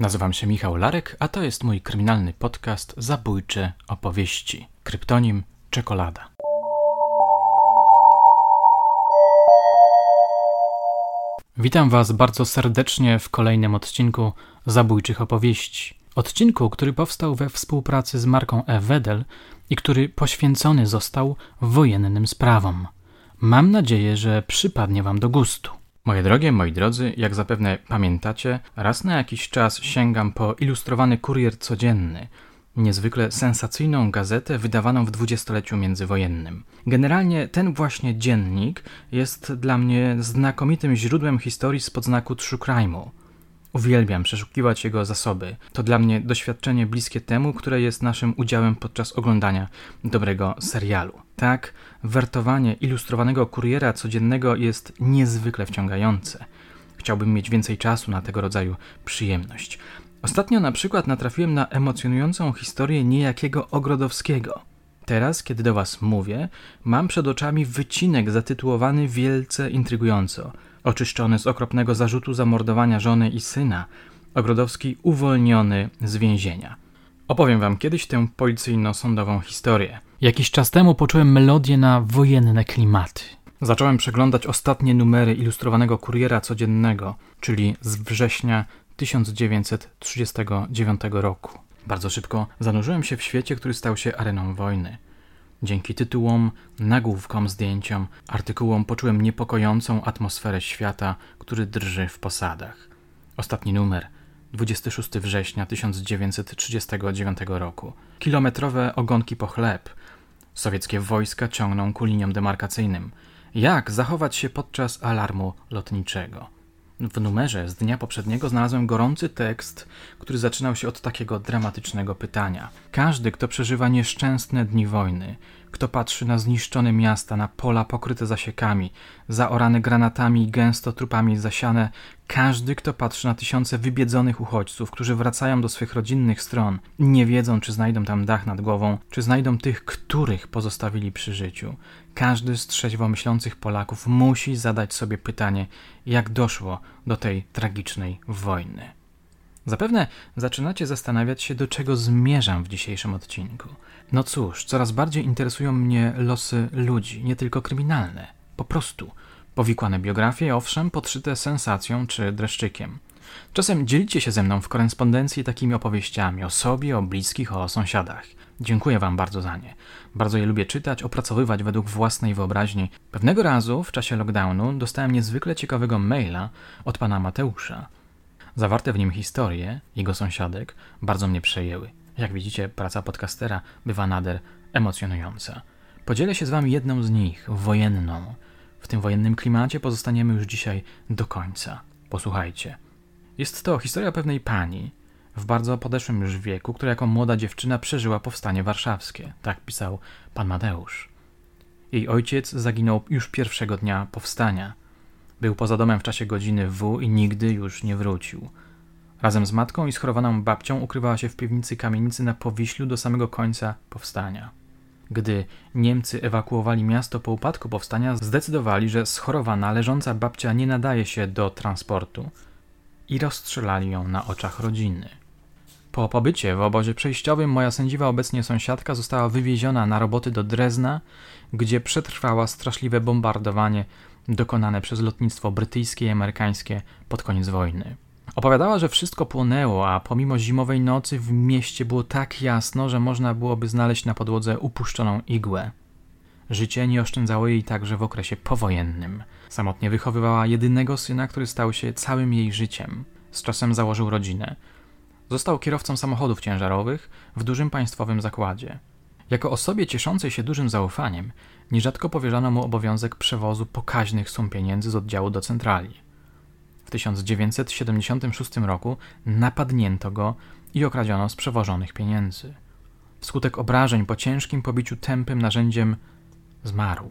Nazywam się Michał Larek, a to jest mój kryminalny podcast Zabójcze opowieści. Kryptonim Czekolada. Witam Was bardzo serdecznie w kolejnym odcinku Zabójczych opowieści. Odcinku, który powstał we współpracy z marką E-Wedel i który poświęcony został wojennym sprawom. Mam nadzieję, że przypadnie Wam do gustu. Moje drogie, moi drodzy, jak zapewne pamiętacie, raz na jakiś czas sięgam po ilustrowany kurier codzienny, niezwykle sensacyjną gazetę wydawaną w dwudziestoleciu międzywojennym. Generalnie ten właśnie dziennik jest dla mnie znakomitym źródłem historii z podznaku true crime'u. Uwielbiam przeszukiwać jego zasoby. To dla mnie doświadczenie bliskie temu, które jest naszym udziałem podczas oglądania dobrego serialu. Tak, wertowanie ilustrowanego kuriera codziennego jest niezwykle wciągające. Chciałbym mieć więcej czasu na tego rodzaju przyjemność. Ostatnio na przykład natrafiłem na emocjonującą historię niejakiego Ogrodowskiego. Teraz, kiedy do Was mówię, mam przed oczami wycinek zatytułowany wielce intrygująco – Oczyszczony z okropnego zarzutu zamordowania żony i syna, Ogrodowski uwolniony z więzienia. Opowiem wam kiedyś tę policyjno-sądową historię. Jakiś czas temu poczułem melodię na wojenne klimaty. Zacząłem przeglądać ostatnie numery ilustrowanego kuriera codziennego, czyli z września 1939 roku. Bardzo szybko zanurzyłem się w świecie, który stał się areną wojny. Dzięki tytułom, nagłówkom, zdjęciom, artykułom poczułem niepokojącą atmosferę świata, który drży w posadach. Ostatni numer, 26 września 1939 roku. Kilometrowe ogonki po chleb. Sowieckie wojska ciągną ku liniom demarkacyjnym. Jak zachować się podczas alarmu lotniczego? W numerze z dnia poprzedniego znalazłem gorący tekst, który zaczynał się od takiego dramatycznego pytania. Każdy, kto przeżywa nieszczęsne dni wojny, kto patrzy na zniszczone miasta, na pola pokryte zasiekami, zaorane granatami i gęsto trupami zasiane, każdy, kto patrzy na tysiące wybiedzonych uchodźców, którzy wracają do swych rodzinnych stron, nie wiedzą, czy znajdą tam dach nad głową, czy znajdą tych, których pozostawili przy życiu. Każdy z trzeźwo myślących Polaków musi zadać sobie pytanie, jak doszło do tej tragicznej wojny. Zapewne zaczynacie zastanawiać się, do czego zmierzam w dzisiejszym odcinku. No cóż, coraz bardziej interesują mnie losy ludzi, nie tylko kryminalne. Po prostu. Powikłane biografie, owszem, podszyte sensacją czy dreszczykiem. Czasem dzielicie się ze mną w korespondencji takimi opowieściami o sobie, o bliskich, o sąsiadach. Dziękuję Wam bardzo za nie. Bardzo je lubię czytać, opracowywać według własnej wyobraźni. Pewnego razu, w czasie lockdownu, dostałem niezwykle ciekawego maila od pana Mateusza. Zawarte w nim historie jego sąsiadek bardzo mnie przejęły. Jak widzicie, praca podcastera bywa nader emocjonująca. Podzielę się z Wami jedną z nich, wojenną. W tym wojennym klimacie pozostaniemy już dzisiaj do końca. Posłuchajcie. Jest to historia pewnej pani w bardzo podeszłym już wieku, która jako młoda dziewczyna przeżyła powstanie warszawskie. Tak pisał pan Mateusz. Jej ojciec zaginął już pierwszego dnia powstania. Był poza domem w czasie godziny W i nigdy już nie wrócił. Razem z matką i schorowaną babcią ukrywała się w piwnicy kamienicy na Powiślu do samego końca powstania. Gdy Niemcy ewakuowali miasto po upadku powstania, zdecydowali, że schorowana, leżąca babcia nie nadaje się do transportu i rozstrzelali ją na oczach rodziny. Po pobycie w obozie przejściowym moja sędziwa obecnie sąsiadka została wywieziona na roboty do Drezna, gdzie przetrwała straszliwe bombardowanie dokonane przez lotnictwo brytyjskie i amerykańskie pod koniec wojny. Opowiadała, że wszystko płonęło, a pomimo zimowej nocy w mieście było tak jasno, że można byłoby znaleźć na podłodze upuszczoną igłę. Życie nie oszczędzało jej także w okresie powojennym. Samotnie wychowywała jedynego syna, który stał się całym jej życiem. Z czasem założył rodzinę. Został kierowcą samochodów ciężarowych w dużym państwowym zakładzie. Jako osobie cieszącej się dużym zaufaniem, nierzadko powierzano mu obowiązek przewozu pokaźnych sum pieniędzy z oddziału do centrali. W 1976 roku napadnięto go i okradziono z przewożonych pieniędzy. Wskutek obrażeń po ciężkim pobiciu tępym narzędziem zmarł.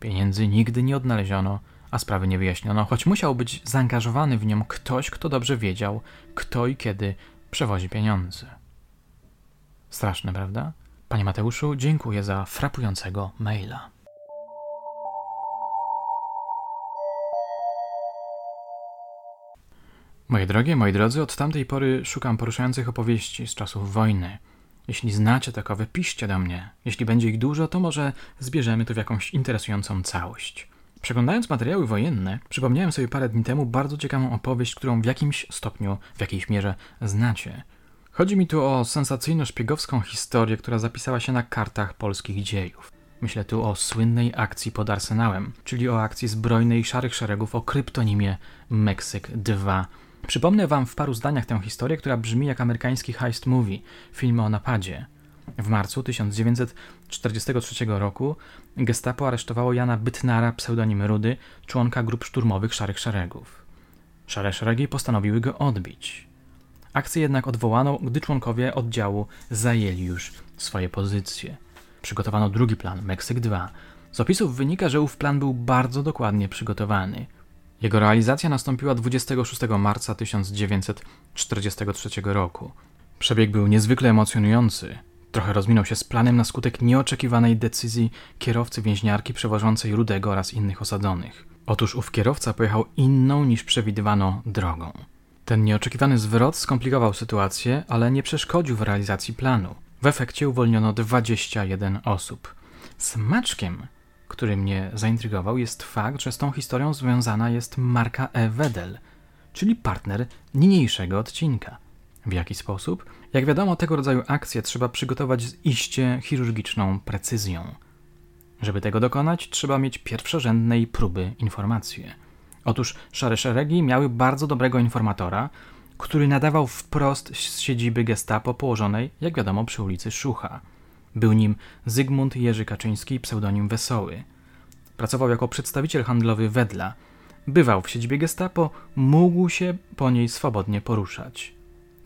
Pieniędzy nigdy nie odnaleziono, a sprawy nie wyjaśniono, choć musiał być zaangażowany w nią ktoś, kto dobrze wiedział, kto i kiedy przewozi pieniądze. Straszne, prawda? Panie Mateuszu, dziękuję za frapującego maila. Moje drogie, moi drodzy, od tamtej pory szukam poruszających opowieści z czasów wojny. Jeśli znacie takowe, piszcie do mnie. Jeśli będzie ich dużo, to może zbierzemy to w jakąś interesującą całość. Przeglądając materiały wojenne, przypomniałem sobie parę dni temu bardzo ciekawą opowieść, którą w jakimś stopniu, w jakiejś mierze znacie. Chodzi mi tu o sensacyjno-szpiegowską historię, która zapisała się na kartach polskich dziejów. Myślę tu o słynnej akcji pod Arsenałem, czyli o akcji zbrojnej Szarych Szeregów o kryptonimie Meksyk 2. Przypomnę wam w paru zdaniach tę historię, która brzmi jak amerykański heist movie, film o napadzie. W marcu 1943 roku gestapo aresztowało Jana Bytnara, pseudonim Rudy, członka grup szturmowych Szarych Szeregów. Szare Szeregi postanowiły go odbić. Akcję jednak odwołano, gdy członkowie oddziału zajęli już swoje pozycje. Przygotowano drugi plan, Meksyk 2. Z opisów wynika, że ów plan był bardzo dokładnie przygotowany. Jego realizacja nastąpiła 26 marca 1943 roku. Przebieg był niezwykle emocjonujący. Trochę rozminął się z planem na skutek nieoczekiwanej decyzji kierowcy więźniarki przewożącej Rudego oraz innych osadzonych. Otóż ów kierowca pojechał inną niż przewidywano drogą. Ten nieoczekiwany zwrot skomplikował sytuację, ale nie przeszkodził w realizacji planu. W efekcie uwolniono 21 osób. Smaczkiem, który mnie zaintrygował, jest fakt, że z tą historią związana jest Marka E. Wedel, czyli partner niniejszego odcinka. W jaki sposób? Jak wiadomo, tego rodzaju akcje trzeba przygotować z iście chirurgiczną precyzją. Żeby tego dokonać, trzeba mieć pierwszorzędnej próby informacje. Otóż szare szeregi miały bardzo dobrego informatora, który nadawał wprost z siedziby gestapo położonej, jak wiadomo, przy ulicy Szucha. Był nim Zygmunt Jerzy Kaczyński, pseudonim Wesoły. Pracował jako przedstawiciel handlowy Wedla. Bywał w siedzibie gestapo, mógł się po niej swobodnie poruszać.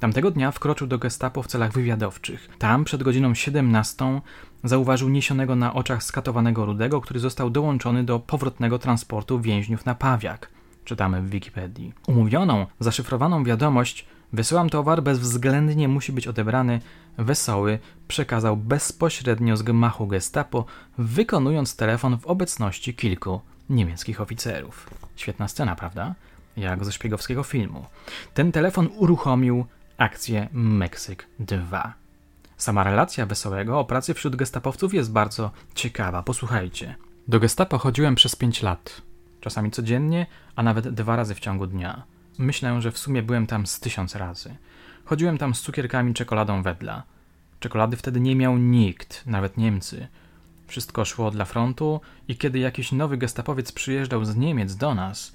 Tamtego dnia wkroczył do gestapo w celach wywiadowczych. Tam przed godziną 17 zauważył niesionego na oczach skatowanego Rudego, który został dołączony do powrotnego transportu więźniów na Pawiak. Czytamy w Wikipedii. Umówioną, zaszyfrowaną wiadomość Wysyłam towar, bezwzględnie musi być odebrany. Wesoły przekazał bezpośrednio z gmachu gestapo, wykonując telefon w obecności kilku niemieckich oficerów. Świetna scena, prawda? Jak ze szpiegowskiego filmu. Ten telefon uruchomił akcję Meksyk 2. Sama relacja Wesołego o pracy wśród gestapowców jest bardzo ciekawa. Posłuchajcie. Do gestapo chodziłem przez 5 lat. Czasami codziennie, a nawet dwa razy w ciągu dnia. Myślę, że w sumie byłem tam z tysiąc razy. Chodziłem tam z cukierkami czekoladą wedla. Czekolady wtedy nie miał nikt, nawet Niemcy. Wszystko szło dla frontu i kiedy jakiś nowy gestapowiec przyjeżdżał z Niemiec do nas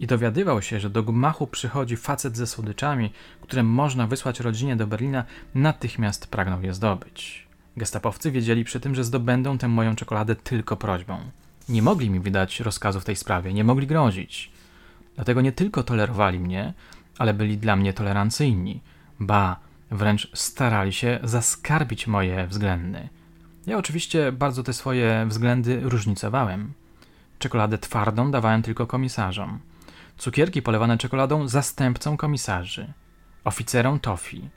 i dowiadywał się, że do gmachu przychodzi facet ze słodyczami, które można wysłać rodzinie do Berlina, natychmiast pragnął je zdobyć. Gestapowcy wiedzieli przy tym, że zdobędą tę moją czekoladę tylko prośbą. Nie mogli mi wydać rozkazu w tej sprawie, nie mogli grozić. Dlatego nie tylko tolerowali mnie, ale byli dla mnie tolerancyjni, ba, wręcz starali się zaskarbić moje względy. Ja oczywiście bardzo te swoje względy różnicowałem. Czekoladę twardą dawałem tylko komisarzom, cukierki polewane czekoladą zastępcom komisarzy, oficerom tofi,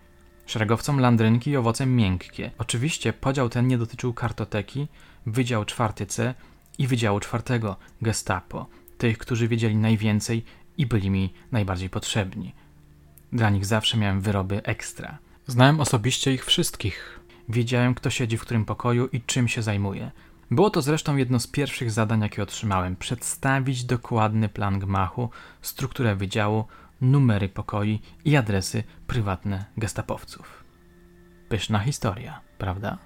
szeregowcom landrynki i owoce miękkie. Oczywiście podział ten nie dotyczył kartoteki, Wydział czwarty C i Wydziału czwartego Gestapo, tych, którzy wiedzieli najwięcej i byli mi najbardziej potrzebni. Dla nich zawsze miałem wyroby ekstra. Znałem osobiście ich wszystkich. Wiedziałem, kto siedzi w którym pokoju i czym się zajmuje. Było to zresztą jedno z pierwszych zadań, jakie otrzymałem: przedstawić dokładny plan gmachu, strukturę wydziału, numery pokoi i adresy prywatne gestapowców. Pyszna historia, prawda?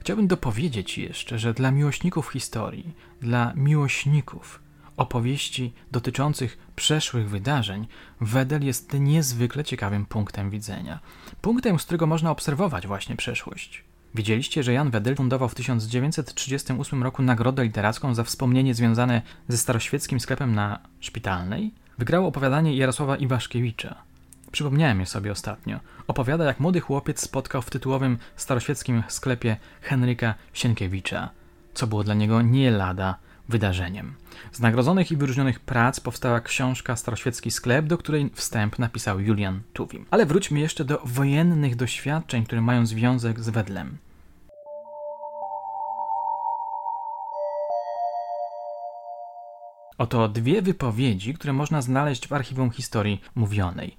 Chciałbym dopowiedzieć jeszcze, że dla miłośników historii, dla miłośników opowieści dotyczących przeszłych wydarzeń, Wedel jest niezwykle ciekawym punktem widzenia. Punktem, z którego można obserwować właśnie przeszłość. Widzieliście, że Jan Wedel fundował w 1938 roku nagrodę literacką za wspomnienie związane ze staroświeckim sklepem na Szpitalnej? Wygrało opowiadanie Jarosława Iwaszkiewicza. Przypomniałem je sobie ostatnio. Opowiada, jak młody chłopiec spotkał w tytułowym staroświeckim sklepie Henryka Sienkiewicza, co było dla niego nie lada wydarzeniem. Z nagrodzonych i wyróżnionych prac powstała książka Staroświecki Sklep, do której wstęp napisał Julian Tuwim. Ale wróćmy jeszcze do wojennych doświadczeń, które mają związek z Wedlem. Oto dwie wypowiedzi, które można znaleźć w archiwum historii mówionej.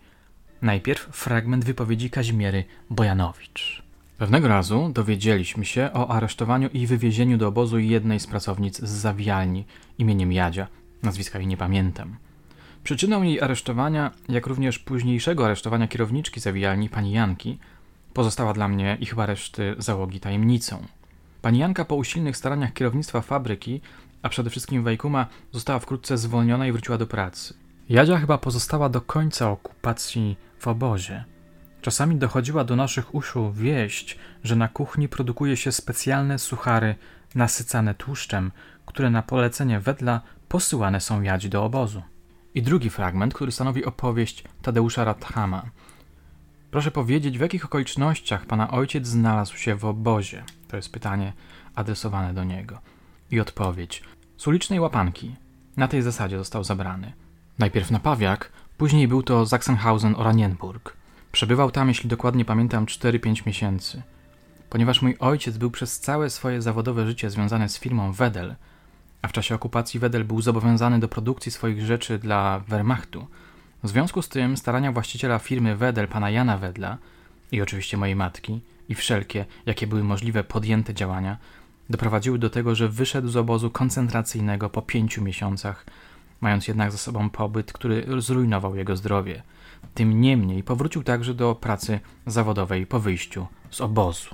Najpierw fragment wypowiedzi Kazimiery Bojanowicz. Pewnego razu dowiedzieliśmy się o aresztowaniu i wywiezieniu do obozu jednej z pracownic z zawijalni imieniem Jadzia. Nazwiska jej nie pamiętam. Przyczyną jej aresztowania, jak również późniejszego aresztowania kierowniczki zawijalni pani Janki, pozostała dla mnie i chyba reszty załogi tajemnicą. Pani Janka po usilnych staraniach kierownictwa fabryki, a przede wszystkim Wajkuma, została wkrótce zwolniona i wróciła do pracy. Jadzia chyba pozostała do końca okupacji w obozie. Czasami dochodziła do naszych uszu wieść, że na kuchni produkuje się specjalne suchary nasycane tłuszczem, które na polecenie wedla posyłane są jadzi do obozu. I drugi fragment, który stanowi opowieść Tadeusza Rathama. Proszę powiedzieć, w jakich okolicznościach pana ojciec znalazł się w obozie? To jest pytanie adresowane do niego. I odpowiedź. Z ulicznej łapanki. Na tej zasadzie został zabrany. Najpierw na Pawiak, później był to Sachsenhausen Oranienburg. Przebywał tam, jeśli dokładnie pamiętam, 4-5 miesięcy. Ponieważ mój ojciec był przez całe swoje zawodowe życie związany z firmą Wedel, a w czasie okupacji Wedel był zobowiązany do produkcji swoich rzeczy dla Wehrmachtu, w związku z tym starania właściciela firmy Wedel, pana Jana Wedla i oczywiście mojej matki i wszelkie, jakie były możliwe podjęte działania, doprowadziły do tego, że wyszedł z obozu koncentracyjnego po pięciu miesiącach, mając jednak za sobą pobyt, który zrujnował jego zdrowie. Tym niemniej powrócił także do pracy zawodowej po wyjściu z obozu.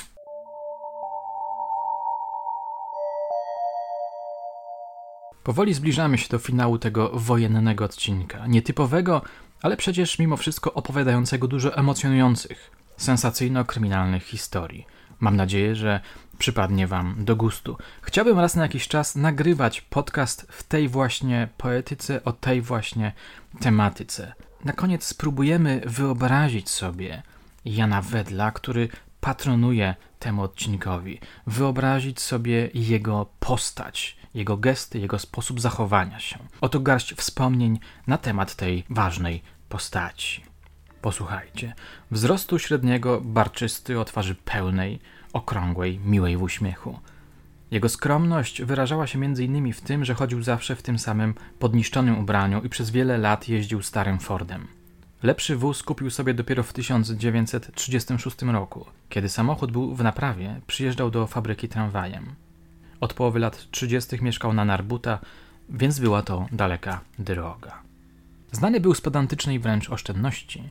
Powoli zbliżamy się do finału tego wojennego odcinka. Nietypowego, ale przecież mimo wszystko opowiadającego dużo emocjonujących, sensacyjno-kryminalnych historii. Mam nadzieję, że przypadnie Wam do gustu. Chciałbym raz na jakiś czas nagrywać podcast w tej właśnie poetyce, o tej właśnie tematyce. Na koniec spróbujemy wyobrazić sobie Jana Wedla, który patronuje temu odcinkowi, wyobrazić sobie jego postać, jego gesty, jego sposób zachowania się. Oto garść wspomnień na temat tej ważnej postaci. Posłuchajcie. Wzrostu średniego, barczysty, o twarzy pełnej, okrągłej, miłej w uśmiechu. Jego skromność wyrażała się m.in. w tym, że chodził zawsze w tym samym podniszczonym ubraniu i przez wiele lat jeździł starym Fordem. Lepszy wóz kupił sobie dopiero w 1936 roku. Kiedy samochód był w naprawie, przyjeżdżał do fabryki tramwajem. Od połowy lat 30. mieszkał na Narbuta, więc była to daleka droga. Znany był z pedantycznej wręcz oszczędności.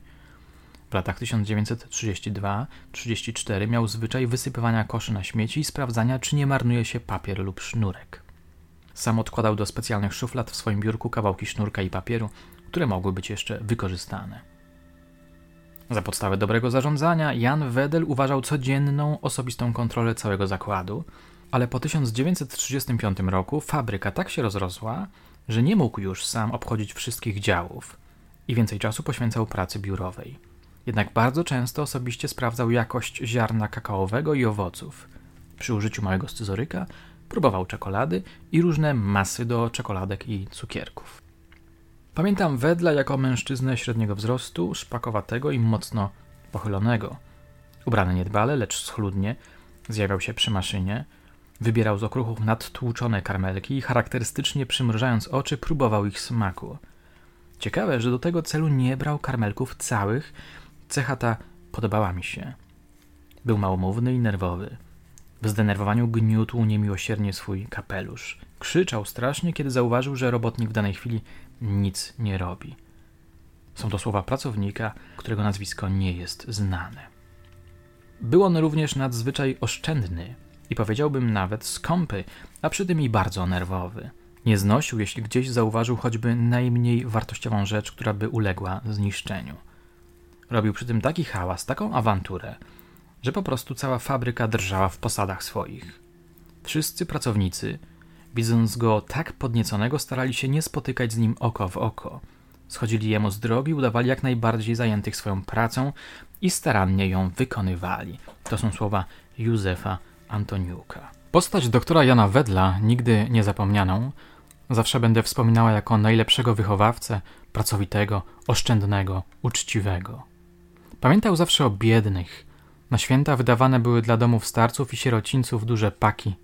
W latach 1932-34 miał zwyczaj wysypywania koszy na śmieci i sprawdzania, czy nie marnuje się papier lub sznurek. Sam odkładał do specjalnych szuflad w swoim biurku kawałki sznurka i papieru, które mogły być jeszcze wykorzystane. Za podstawę dobrego zarządzania Jan Wedel uważał codzienną osobistą kontrolę całego zakładu, ale po 1935 roku fabryka tak się rozrosła, że nie mógł już sam obchodzić wszystkich działów i więcej czasu poświęcał pracy biurowej. Jednak bardzo często osobiście sprawdzał jakość ziarna kakaowego i owoców. Przy użyciu małego scyzoryka próbował czekolady i różne masy do czekoladek i cukierków. Pamiętam Wedla jako mężczyznę średniego wzrostu, szpakowatego i mocno pochylonego. Ubrany niedbale, lecz schludnie, zjawiał się przy maszynie, wybierał z okruchów nadtłuczone karmelki i charakterystycznie przymrużając oczy próbował ich smaku. Ciekawe, że do tego celu nie brał karmelków całych, cecha ta podobała mi się. Był małomówny i nerwowy. W zdenerwowaniu gniótł niemiłosiernie swój kapelusz. Krzyczał strasznie, kiedy zauważył, że robotnik w danej chwili nic nie robi. Są to słowa pracownika, którego nazwisko nie jest znane. Był on również nadzwyczaj oszczędny i powiedziałbym nawet skąpy, a przy tym i bardzo nerwowy. Nie znosił, jeśli gdzieś zauważył choćby najmniej wartościową rzecz, która by uległa zniszczeniu. Robił przy tym taki hałas, taką awanturę, że po prostu cała fabryka drżała w posadach swoich. Wszyscy pracownicy, widząc go tak podnieconego, starali się nie spotykać z nim oko w oko. Schodzili jemu z drogi, udawali jak najbardziej zajętych swoją pracą i starannie ją wykonywali. To są słowa Józefa Antoniuka. Postać doktora Jana Wedla, nigdy niezapomnianą, zawsze będę wspominała jako najlepszego wychowawcę, pracowitego, oszczędnego, uczciwego. Pamiętał zawsze o biednych. Na święta wydawane były dla domów starców i sierocińców duże paki.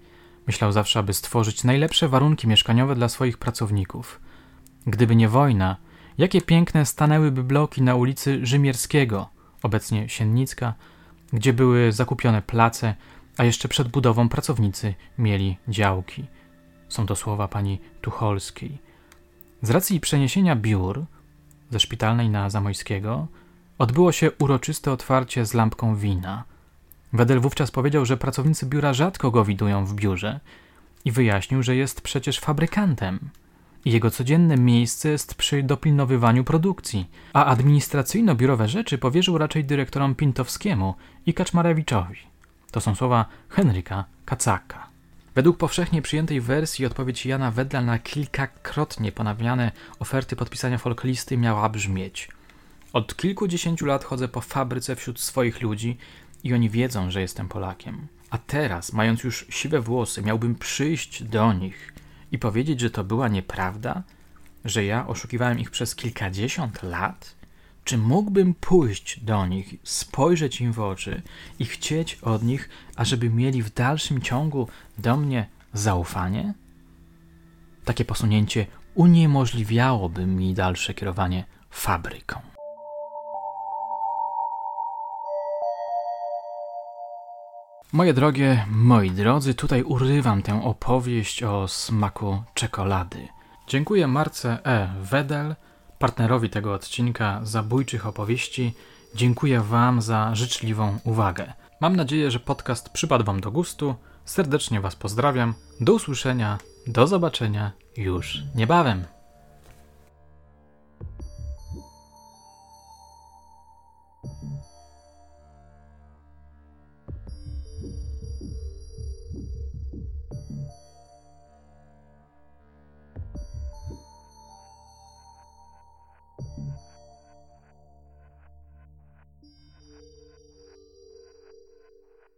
Myślał zawsze, aby stworzyć najlepsze warunki mieszkaniowe dla swoich pracowników. Gdyby nie wojna, jakie piękne stanęłyby bloki na ulicy Rzymierskiego, obecnie Siennicka, gdzie były zakupione place, a jeszcze przed budową pracownicy mieli działki. Są to słowa pani Tucholskiej. Z racji przeniesienia biur ze szpitalnej na Zamojskiego odbyło się uroczyste otwarcie z lampką wina. Wedel wówczas powiedział, że pracownicy biura rzadko go widują w biurze i wyjaśnił, że jest przecież fabrykantem jego codzienne miejsce jest przy dopilnowywaniu produkcji, a administracyjno-biurowe rzeczy powierzył raczej dyrektorom Pintowskiemu i Kaczmarewiczowi. To są słowa Henryka Kacaka. Według powszechnie przyjętej wersji odpowiedź Jana Wedla na kilkakrotnie ponawiane oferty podpisania folklisty miała brzmieć Od kilkudziesięciu lat chodzę po fabryce wśród swoich ludzi i oni wiedzą, że jestem Polakiem. A teraz, mając już siwe włosy, miałbym przyjść do nich i powiedzieć, że to była nieprawda? Że ja oszukiwałem ich przez kilkadziesiąt lat? Czy mógłbym pójść do nich, spojrzeć im w oczy i chcieć od nich, ażeby mieli w dalszym ciągu do mnie zaufanie? Takie posunięcie uniemożliwiałoby mi dalsze kierowanie fabryką. Moje drogie, moi drodzy, tutaj urywam tę opowieść o smaku czekolady. Dziękuję Marce E. Wedel, partnerowi tego odcinka zabójczych opowieści. Dziękuję Wam za życzliwą uwagę. Mam nadzieję, że podcast przypadł Wam do gustu. Serdecznie Was pozdrawiam. Do usłyszenia, do zobaczenia już niebawem.